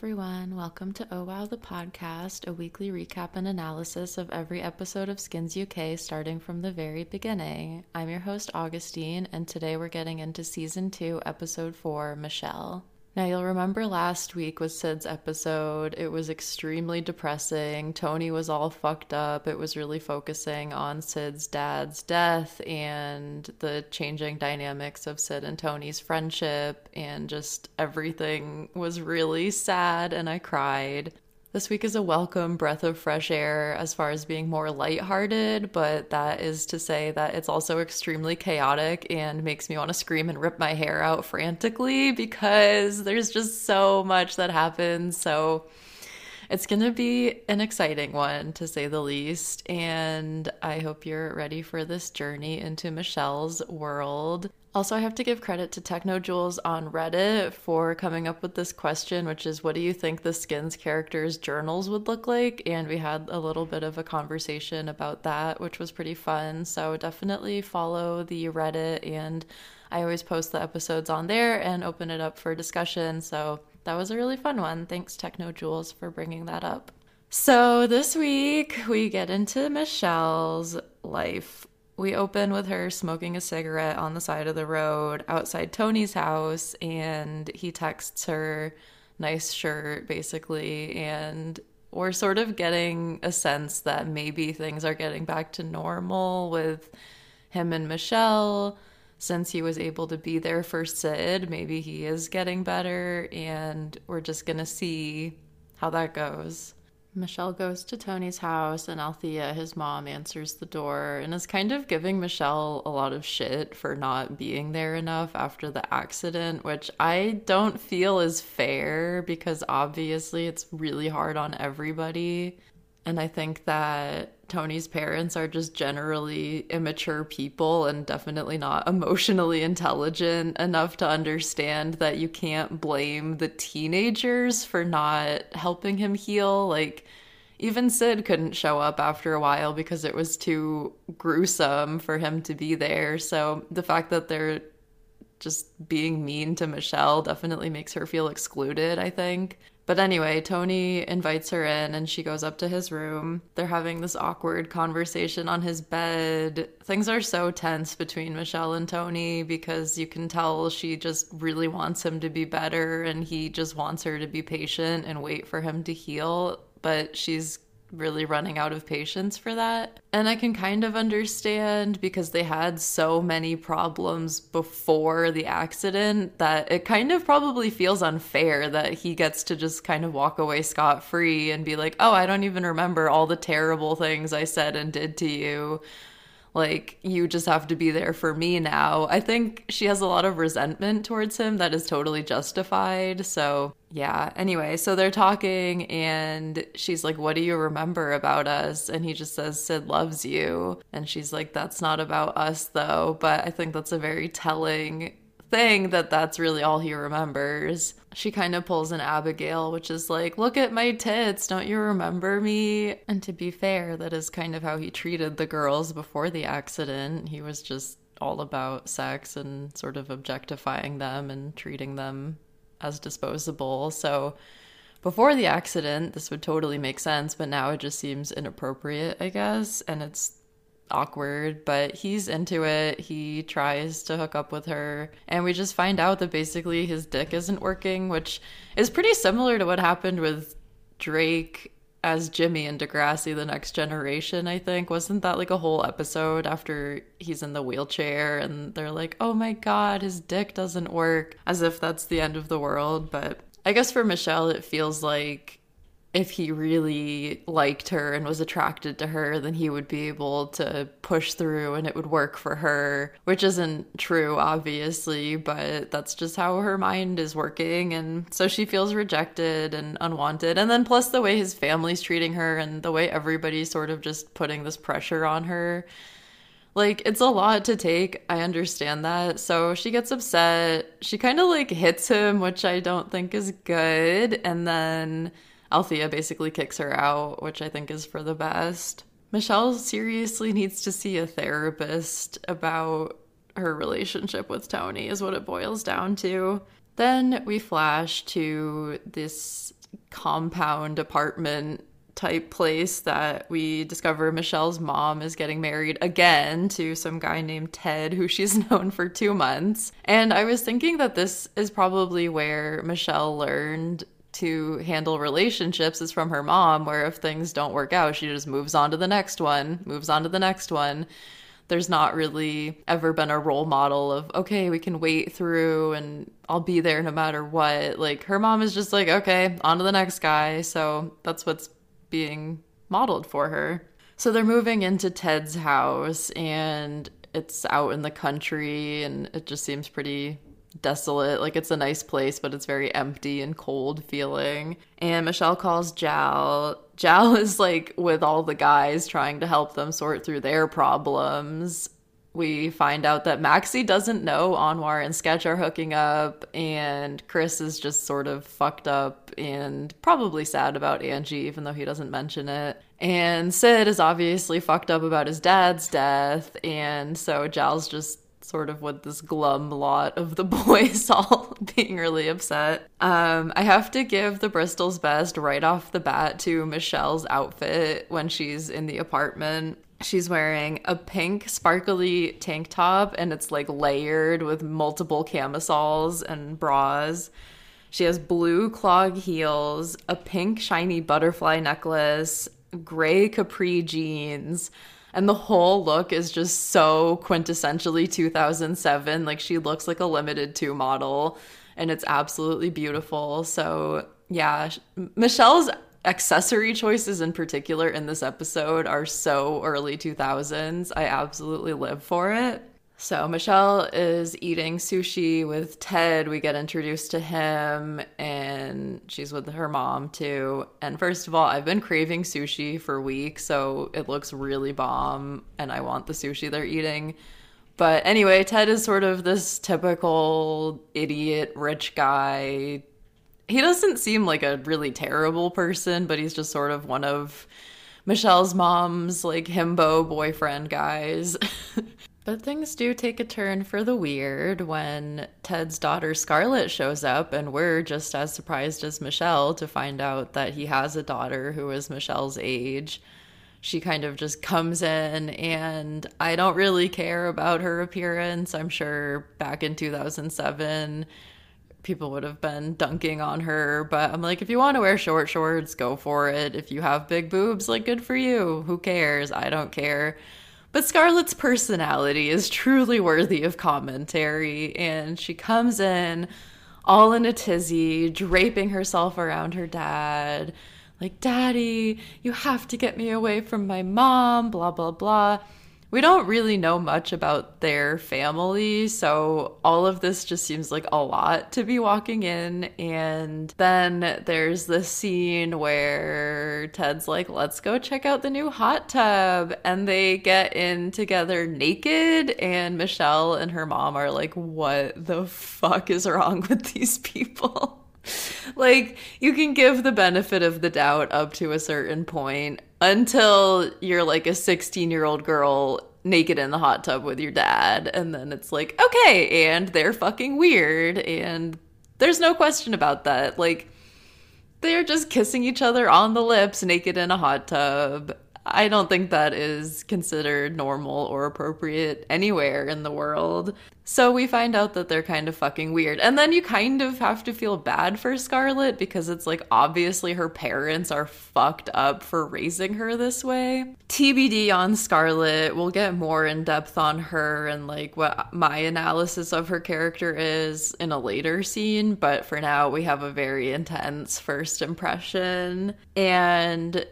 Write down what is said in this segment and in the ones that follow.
everyone. Welcome to Oh Wow the Podcast, a weekly recap and analysis of every episode of Skins UK starting from the very beginning. I'm your host, Augustine, and today we're getting into season two, episode four Michelle. Now, you'll remember last week was Sid's episode. It was extremely depressing. Tony was all fucked up. It was really focusing on Sid's dad's death and the changing dynamics of Sid and Tony's friendship, and just everything was really sad, and I cried. This week is a welcome breath of fresh air as far as being more lighthearted, but that is to say that it's also extremely chaotic and makes me want to scream and rip my hair out frantically because there's just so much that happens. So it's going to be an exciting one to say the least. And I hope you're ready for this journey into Michelle's world. Also, I have to give credit to TechnoJules on Reddit for coming up with this question, which is what do you think the Skins characters' journals would look like? And we had a little bit of a conversation about that, which was pretty fun. So definitely follow the Reddit, and I always post the episodes on there and open it up for discussion. So that was a really fun one. Thanks, TechnoJules, for bringing that up. So this week we get into Michelle's life we open with her smoking a cigarette on the side of the road outside Tony's house, and he texts her, nice shirt, basically. And we're sort of getting a sense that maybe things are getting back to normal with him and Michelle. Since he was able to be there for Sid, maybe he is getting better, and we're just gonna see how that goes. Michelle goes to Tony's house, and Anthea, his mom, answers the door and is kind of giving Michelle a lot of shit for not being there enough after the accident, which I don't feel is fair because obviously it's really hard on everybody. And I think that Tony's parents are just generally immature people and definitely not emotionally intelligent enough to understand that you can't blame the teenagers for not helping him heal. Like, even Sid couldn't show up after a while because it was too gruesome for him to be there. So the fact that they're just being mean to Michelle definitely makes her feel excluded, I think. But anyway, Tony invites her in and she goes up to his room. They're having this awkward conversation on his bed. Things are so tense between Michelle and Tony because you can tell she just really wants him to be better and he just wants her to be patient and wait for him to heal. But she's really running out of patience for that. And I can kind of understand because they had so many problems before the accident that it kind of probably feels unfair that he gets to just kind of walk away scot free and be like, oh, I don't even remember all the terrible things I said and did to you like you just have to be there for me now. I think she has a lot of resentment towards him that is totally justified. So, yeah. Anyway, so they're talking and she's like, "What do you remember about us?" And he just says, "Sid loves you." And she's like, "That's not about us though." But I think that's a very telling thing that that's really all he remembers. She kind of pulls an Abigail, which is like, look at my tits, don't you remember me? And to be fair, that is kind of how he treated the girls before the accident. He was just all about sex and sort of objectifying them and treating them as disposable. So before the accident, this would totally make sense, but now it just seems inappropriate, I guess. And it's awkward, but he's into it. He tries to hook up with her, and we just find out that basically his dick isn't working, which is pretty similar to what happened with Drake as Jimmy in Degrassi The Next Generation, I think. Wasn't that like a whole episode after he's in the wheelchair and they're like, oh my god, his dick doesn't work, as if that's the end of the world. But I guess for Michelle, it feels like if he really liked her and was attracted to her, then he would be able to push through and it would work for her, which isn't true, obviously, but that's just how her mind is working. And so she feels rejected and unwanted. And then, plus, the way his family's treating her and the way everybody's sort of just putting this pressure on her. Like, it's a lot to take. I understand that. So she gets upset. She kind of like hits him, which I don't think is good. And then Anthea basically kicks her out, which I think is for the best. Michelle seriously needs to see a therapist about her relationship with Tony, is what it boils down to. Then we flash to this compound apartment type place that we discover Michelle's mom is getting married again to some guy named Ted, who she's known for two months. And I was thinking that this is probably where Michelle learned to handle relationships is from her mom, where if things don't work out, she just moves on to the next one, moves on to the next one. There's not really ever been a role model of, okay, we can wait through and I'll be there no matter what. Like her mom is just like, okay, on to the next guy. So that's what's being modeled for her. So they're moving into Ted's house and it's out in the country and it just seems pretty desolate. Like it's a nice place, but it's very empty and cold feeling. And Michelle calls Jal. Jal is like with all the guys trying to help them sort through their problems we find out that Maxxie doesn't know Anwar and Sketch are hooking up, and Chris is just sort of fucked up and probably sad about Angie, even though he doesn't mention it. And Sid is obviously fucked up about his dad's death, and so Jal's just sort of with this glum lot of the boys all being really upset. Um, I have to give the Bristol's best right off the bat to Michelle's outfit when she's in the apartment. She's wearing a pink sparkly tank top and it's like layered with multiple camisoles and bras. She has blue clog heels, a pink shiny butterfly necklace, gray capri jeans, and the whole look is just so quintessentially 2007. Like she looks like a Limited Too model and it's absolutely beautiful. So, yeah, Michelle's accessory choices in particular in this episode are so early 2000s. I absolutely live for it. So Michelle is eating sushi with Ted. We get introduced to him and she's with her mom too. And first of all, I've been craving sushi for weeks, so it looks really bomb and I want the sushi they're eating. But anyway, Ted is sort of this typical idiot rich guy he doesn't seem like a really terrible person, but he's just sort of one of Michelle's mom's like himbo boyfriend guys. but things do take a turn for the weird when Ted's daughter Scarlett shows up, and we're just as surprised as Michelle to find out that he has a daughter who is Michelle's age. She kind of just comes in, and I don't really care about her appearance. I'm sure back in 2007, people would have been dunking on her. But I'm like, if you want to wear short shorts, go for it. If you have big boobs, like, good for you. Who cares? I don't care. But Scarlett's personality is truly worthy of commentary. And she comes in all in a tizzy, draping herself around her dad. Like, Daddy, you have to get me away from my mom, blah, blah, blah we don't really know much about their family, so all of this just seems like a lot to be walking in. And then there's this scene where Ted's like, let's go check out the new hot tub. And they get in together naked, and Michelle and her mom are like, what the fuck is wrong with these people? like you can give the benefit of the doubt up to a certain point until you're like a 16 year old girl naked in the hot tub with your dad and then it's like okay and they're fucking weird and there's no question about that. Like they're just kissing each other on the lips naked in a hot tub I don't think that is considered normal or appropriate anywhere in the world. So we find out that they're kind of fucking weird. And then you kind of have to feel bad for Scarlett because it's like obviously her parents are fucked up for raising her this way. TBD on Scarlett. We'll get more in depth on her and like what my analysis of her character is in a later scene. But for now, we have a very intense first impression. And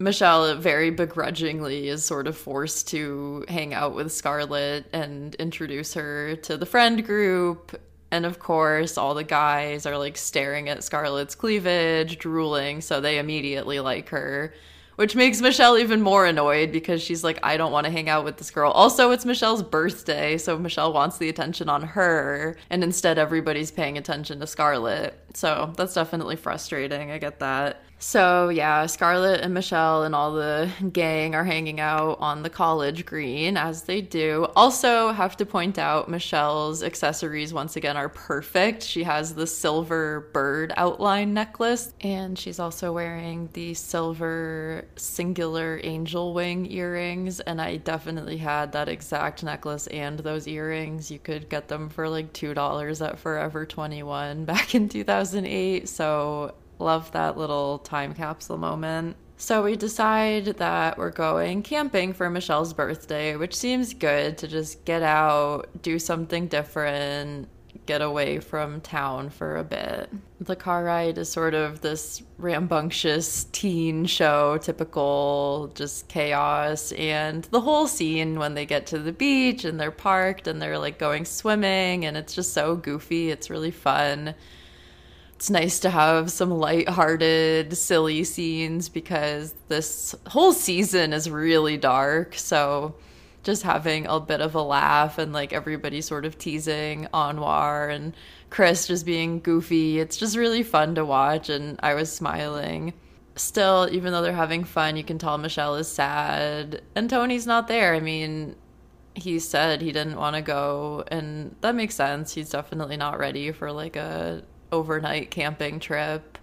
Michelle very begrudgingly is sort of forced to hang out with Scarlett and introduce her to the friend group. And of course, all the guys are like staring at Scarlett's cleavage, drooling, so they immediately like her, which makes Michelle even more annoyed because she's like, I don't want to hang out with this girl. Also, it's Michelle's birthday, so Michelle wants the attention on her, and instead, everybody's paying attention to Scarlett. So that's definitely frustrating. I get that. So, yeah, Scarlett and Michelle and all the gang are hanging out on the college green as they do. Also, have to point out Michelle's accessories once again are perfect. She has the silver bird outline necklace, and she's also wearing the silver singular angel wing earrings. And I definitely had that exact necklace and those earrings. You could get them for like $2 at Forever 21 back in 2008. So, Love that little time capsule moment. So we decide that we're going camping for Michelle's birthday, which seems good to just get out, do something different, get away from town for a bit. The car ride is sort of this rambunctious teen show, typical just chaos. And the whole scene when they get to the beach and they're parked and they're like going swimming, and it's just so goofy. It's really fun it's nice to have some light-hearted, silly scenes because this whole season is really dark. So just having a bit of a laugh and like everybody sort of teasing Anwar and Chris just being goofy. It's just really fun to watch and I was smiling. Still, even though they're having fun, you can tell Michelle is sad and Tony's not there. I mean, he said he didn't want to go and that makes sense. He's definitely not ready for like a overnight camping trip.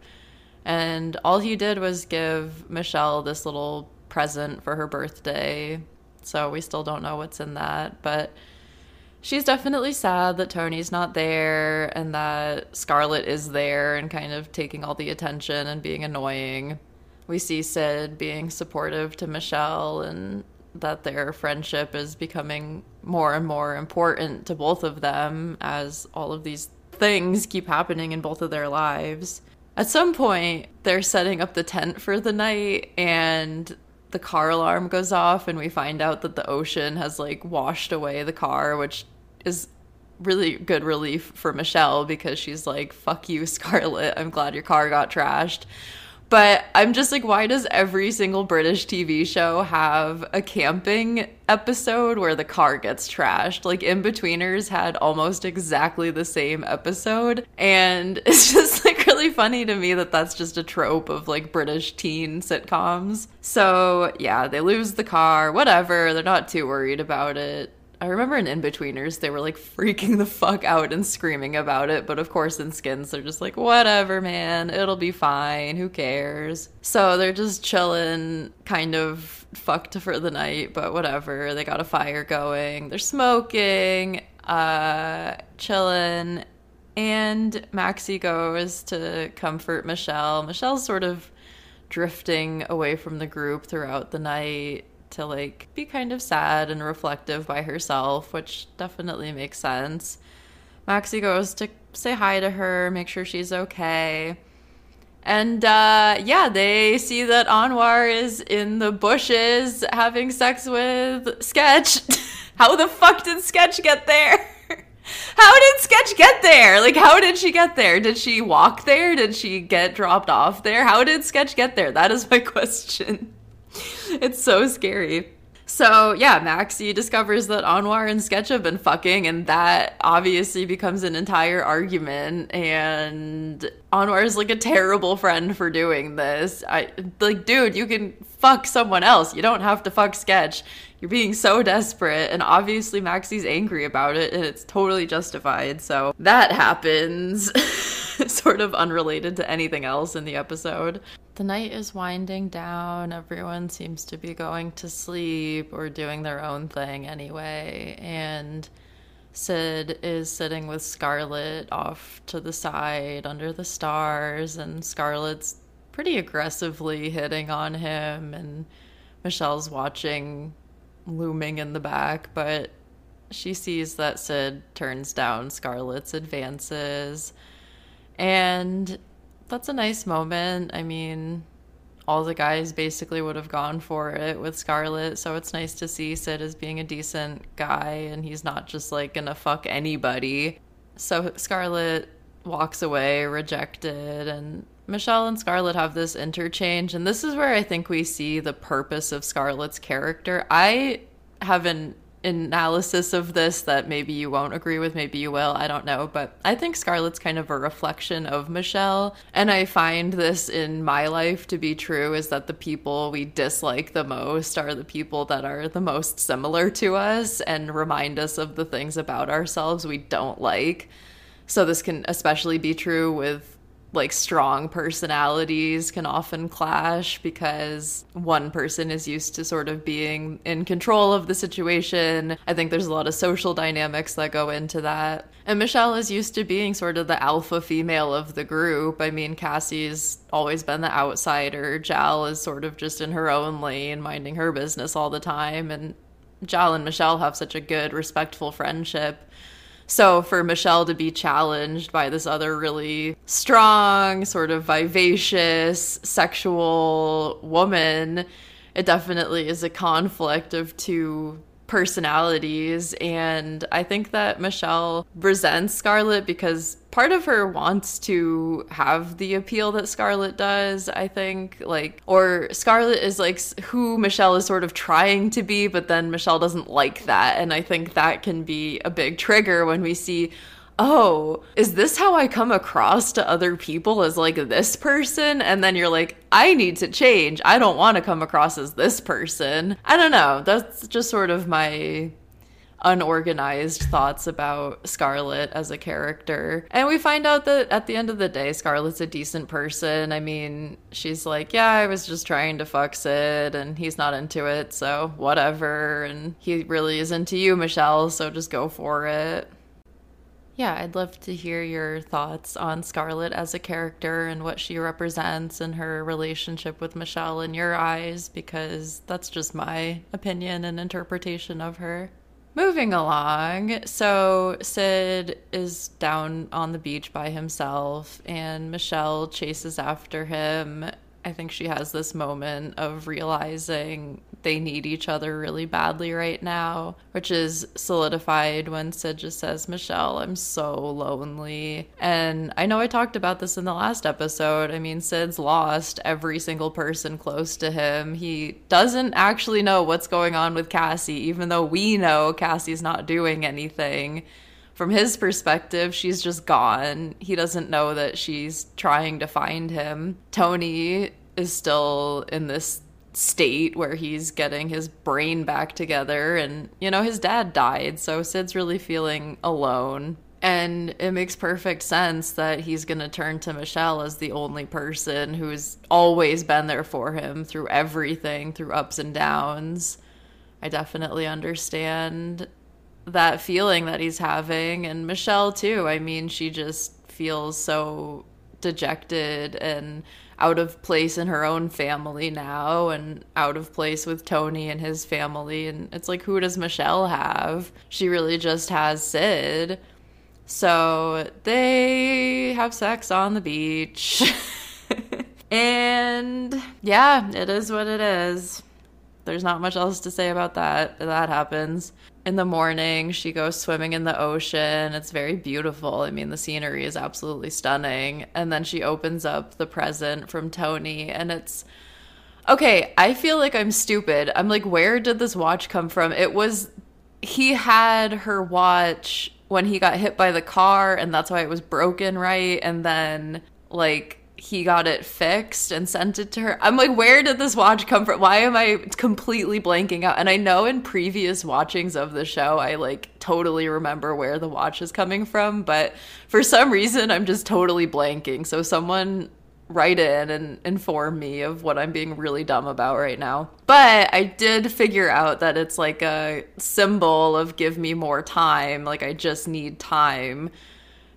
And all he did was give Michelle this little present for her birthday. So we still don't know what's in that. But she's definitely sad that Tony's not there and that Scarlett is there and kind of taking all the attention and being annoying. We see Sid being supportive to Michelle and that their friendship is becoming more and more important to both of them as all of these things keep happening in both of their lives. At some point, they're setting up the tent for the night and the car alarm goes off and we find out that the ocean has like washed away the car, which is really good relief for Michelle because she's like, fuck you, Scarlett. I'm glad your car got trashed. But I'm just like, why does every single British TV show have a camping episode where the car gets trashed? Like, Inbetweeners had almost exactly the same episode. And it's just like really funny to me that that's just a trope of like British teen sitcoms. So, yeah, they lose the car, whatever. They're not too worried about it. I remember in Inbetweeners, they were like freaking the fuck out and screaming about it. But of course, in Skins, they're just like, whatever, man, it'll be fine. Who cares? So they're just chilling, kind of fucked for the night, but whatever. They got a fire going. They're smoking, uh, chilling. And Maxxie goes to comfort Michelle. Michelle's sort of drifting away from the group throughout the night to like be kind of sad and reflective by herself, which definitely makes sense. Maxxie goes to say hi to her, make sure she's okay. And uh, yeah, they see that Anwar is in the bushes having sex with Sketch. how the fuck did Sketch get there? how did Sketch get there? Like, how did she get there? Did she walk there? Did she get dropped off there? How did Sketch get there? That is my question. it's so scary. So yeah, Maxxie discovers that Anwar and Sketch have been fucking, and that obviously becomes an entire argument. And Anwar is like a terrible friend for doing this. I like, dude, you can fuck someone else. You don't have to fuck Sketch. You're being so desperate, and obviously Maxxie's angry about it, and it's totally justified. So that happens, sort of unrelated to anything else in the episode. The night is winding down. Everyone seems to be going to sleep or doing their own thing anyway. And Sid is sitting with Scarlett off to the side under the stars, and Scarlett's pretty aggressively hitting on him. And Michelle's watching, looming in the back, but she sees that Sid turns down Scarlett's advances. And that's a nice moment. I mean, all the guys basically would have gone for it with Scarlett, so it's nice to see Sid as being a decent guy and he's not just like gonna fuck anybody. So Scarlett walks away rejected and Michelle and Scarlett have this interchange and this is where I think we see the purpose of Scarlett's character. I have an analysis of this that maybe you won't agree with, maybe you will, I don't know. But I think Scarlett's kind of a reflection of Michelle. And I find this in my life to be true is that the people we dislike the most are the people that are the most similar to us and remind us of the things about ourselves we don't like. So this can especially be true with like strong personalities can often clash because one person is used to sort of being in control of the situation. I think there's a lot of social dynamics that go into that. And Michelle is used to being sort of the alpha female of the group. I mean, Cassie's always been the outsider. Jal is sort of just in her own lane, minding her business all the time. And Jal and Michelle have such a good, respectful friendship so for Michelle to be challenged by this other really strong, sort of vivacious, sexual woman, it definitely is a conflict of two personalities. And I think that Michelle resents Scarlett because part of her wants to have the appeal that Scarlett does, I think. Like, or Scarlett is like who Michelle is sort of trying to be, but then Michelle doesn't like that. And I think that can be a big trigger when we see oh, is this how I come across to other people as like this person? And then you're like, I need to change. I don't want to come across as this person. I don't know. That's just sort of my unorganized thoughts about Scarlett as a character. And we find out that at the end of the day, Scarlett's a decent person. I mean, she's like, yeah, I was just trying to fuck Sid and he's not into it, so whatever. And he really is into you, Michelle, so just go for it. Yeah, I'd love to hear your thoughts on Scarlett as a character and what she represents and her relationship with Michelle in your eyes, because that's just my opinion and interpretation of her. Moving along, so Sid is down on the beach by himself, and Michelle chases after him I think she has this moment of realizing they need each other really badly right now, which is solidified when Sid just says, Michelle, I'm so lonely. And I know I talked about this in the last episode. I mean, Sid's lost every single person close to him. He doesn't actually know what's going on with Cassie, even though we know Cassie's not doing anything from his perspective, she's just gone. He doesn't know that she's trying to find him. Tony is still in this state where he's getting his brain back together and you know his dad died so Sid's really feeling alone and it makes perfect sense that he's going to turn to Michelle as the only person who's always been there for him through everything through ups and downs I definitely understand that feeling that he's having and Michelle too. I mean, she just feels so dejected and out of place in her own family now and out of place with Tony and his family and it's like who does Michelle have? She really just has Sid. So they have sex on the beach. and yeah, it is what it is. There's not much else to say about that. That happens in the morning she goes swimming in the ocean. It's very beautiful. I mean the scenery is absolutely stunning. And then she opens up the present from tony and it's okay i feel like i'm stupid. I'm like where did this watch come from? It was he had her watch when he got hit by the car and that's why it was broken right? And then like he got it fixed and sent it to her. I'm like, where did this watch come from? Why am I completely blanking out? And I know in previous watchings of the show, I like totally remember where the watch is coming from, but for some reason, I'm just totally blanking. So someone write in and inform me of what I'm being really dumb about right now. But I did figure out that it's like a symbol of give me more time. Like I just need time.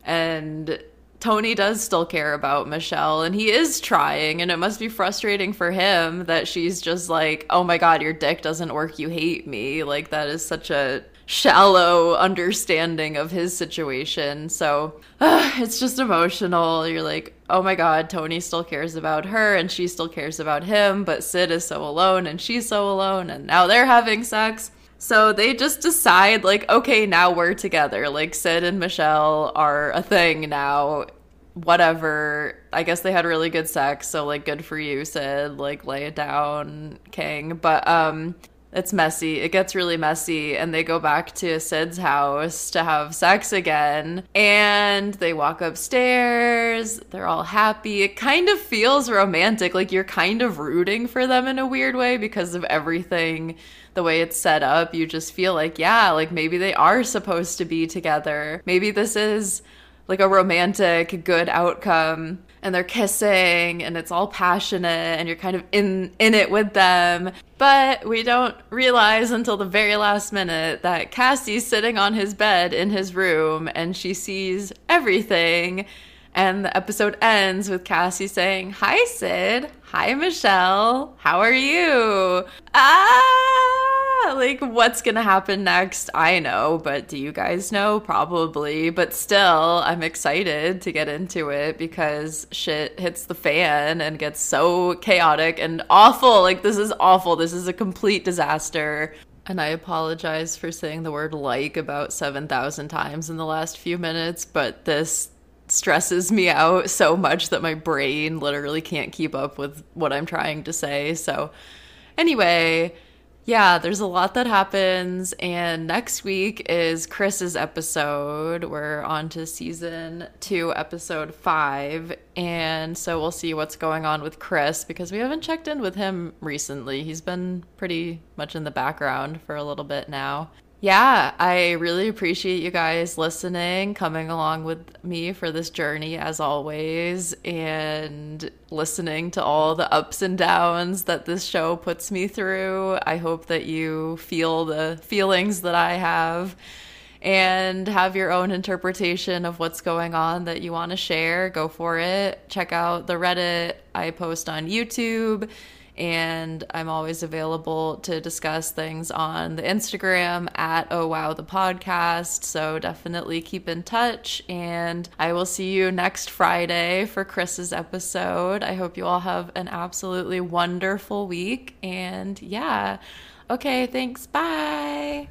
And Tony does still care about Michelle and he is trying and it must be frustrating for him that she's just like, "Oh my god, your dick doesn't work, you hate me." Like that is such a shallow understanding of his situation. So, uh, it's just emotional. You're like, "Oh my god, Tony still cares about her and she still cares about him, but Sid is so alone and she's so alone and now they're having sex." So they just decide, like, okay, now we're together. Like, Sid and Michelle are a thing now. Whatever. I guess they had really good sex, so, like, good for you, Sid. Like, lay it down, King. But, um, it's messy. It gets really messy. And they go back to Sid's house to have sex again. And they walk upstairs. They're all happy. It kind of feels romantic. Like you're kind of rooting for them in a weird way because of everything, the way it's set up. You just feel like, yeah, like maybe they are supposed to be together. Maybe this is like a romantic, good outcome and they're kissing and it's all passionate and you're kind of in in it with them but we don't realize until the very last minute that Cassie's sitting on his bed in his room and she sees everything and the episode ends with Cassie saying, "Hi Sid. Hi Michelle. How are you?" Ah! like what's gonna happen next i know but do you guys know probably but still i'm excited to get into it because shit hits the fan and gets so chaotic and awful like this is awful this is a complete disaster and I apologize for saying the word like about 7,000 times in the last few minutes, but this stresses me out so much that my brain literally can't keep up with what I'm trying to say. So, anyway, yeah, there's a lot that happens. And next week is Chris's episode. We're on to season two, episode five. And so we'll see what's going on with Chris because we haven't checked in with him recently. He's been pretty much in the background for a little bit now yeah, I really appreciate you guys listening, coming along with me for this journey as always, and listening to all the ups and downs that this show puts me through. I hope that you feel the feelings that I have and have your own interpretation of what's going on that you want to share. Go for it. Check out the Reddit I post on YouTube and I'm always available to discuss things on the Instagram at Oh Wow the Podcast. So definitely keep in touch, and I will see you next Friday for Chris's episode. I hope you all have an absolutely wonderful week, and yeah. Okay, thanks. Bye.